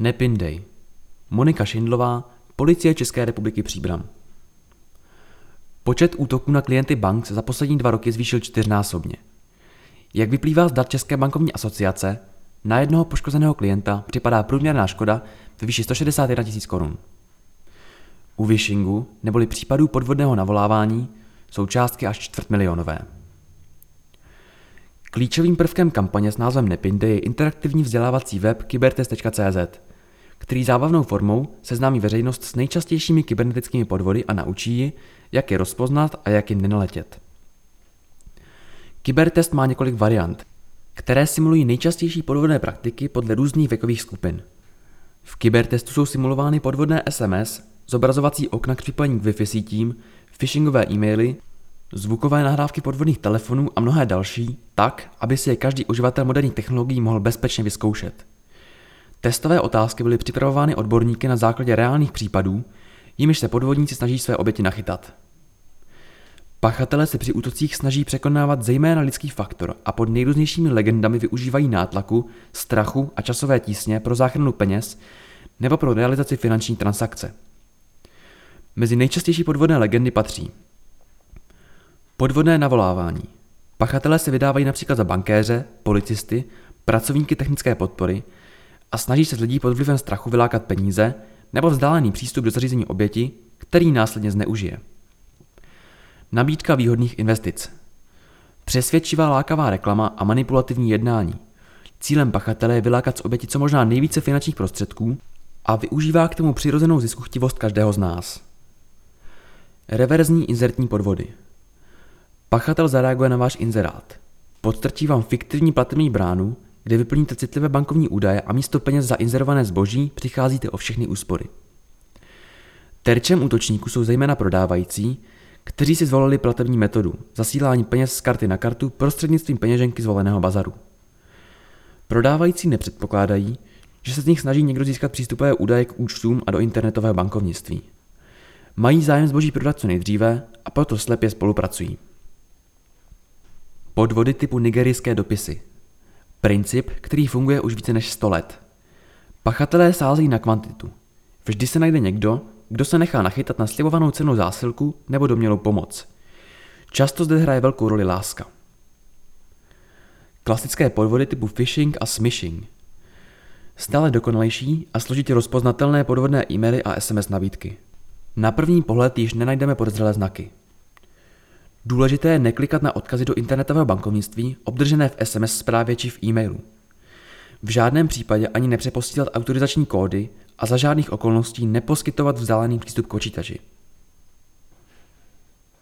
Nepindej. Monika Šindlová, Policie České republiky Příbram. Počet útoků na klienty bank se za poslední dva roky zvýšil čtyřnásobně. Jak vyplývá z dat České bankovní asociace, na jednoho poškozeného klienta připadá průměrná škoda ve výši 161 000 korun. U vishingu, neboli případů podvodného navolávání, jsou částky až čtvrtmilionové. Klíčovým prvkem kampaně s názvem Nepinde je interaktivní vzdělávací web kybertest.cz, který zábavnou formou seznámí veřejnost s nejčastějšími kybernetickými podvody a naučí ji, jak je rozpoznat a jak jim nenaletět. Kybertest má několik variant, které simulují nejčastější podvodné praktiky podle různých věkových skupin. V kybertestu jsou simulovány podvodné SMS, zobrazovací okna k připojení k Wi-Fi sítím, phishingové e-maily, zvukové nahrávky podvodných telefonů a mnohé další, tak, aby si je každý uživatel moderních technologií mohl bezpečně vyzkoušet. Testové otázky byly připravovány odborníky na základě reálných případů, jimiž se podvodníci snaží své oběti nachytat. Pachatelé se při útocích snaží překonávat zejména lidský faktor a pod nejrůznějšími legendami využívají nátlaku, strachu a časové tísně pro záchranu peněz nebo pro realizaci finanční transakce. Mezi nejčastější podvodné legendy patří Podvodné navolávání. Pachatelé se vydávají například za bankéře, policisty, pracovníky technické podpory a snaží se z lidí pod vlivem strachu vylákat peníze nebo vzdálený přístup do zařízení oběti, který následně zneužije. Nabídka výhodných investic. Přesvědčivá lákavá reklama a manipulativní jednání. Cílem pachatele je vylákat z oběti co možná nejvíce finančních prostředků a využívá k tomu přirozenou ziskuchtivost každého z nás. Reverzní inzertní podvody. Pachatel zareaguje na váš inzerát. Podstrčí vám fiktivní platební bránu, kde vyplníte citlivé bankovní údaje a místo peněz za inzerované zboží přicházíte o všechny úspory. Terčem útočníků jsou zejména prodávající, kteří si zvolili platební metodu zasílání peněz z karty na kartu prostřednictvím peněženky zvoleného bazaru. Prodávající nepředpokládají, že se z nich snaží někdo získat přístupové údaje k účtům a do internetového bankovnictví. Mají zájem zboží prodat co nejdříve a proto slepě spolupracují. Podvody typu nigerijské dopisy. Princip, který funguje už více než 100 let. Pachatelé sází na kvantitu. Vždy se najde někdo, kdo se nechá nachytat na slibovanou cenu zásilku nebo domělou pomoc. Často zde hraje velkou roli láska. Klasické podvody typu phishing a smishing. Stále dokonalejší a složitě rozpoznatelné podvodné e-maily a SMS nabídky. Na první pohled již nenajdeme podezřelé znaky. Důležité je neklikat na odkazy do internetového bankovnictví obdržené v SMS zprávě či v e-mailu. V žádném případě ani nepřeposílat autorizační kódy a za žádných okolností neposkytovat vzdálený přístup k počítači.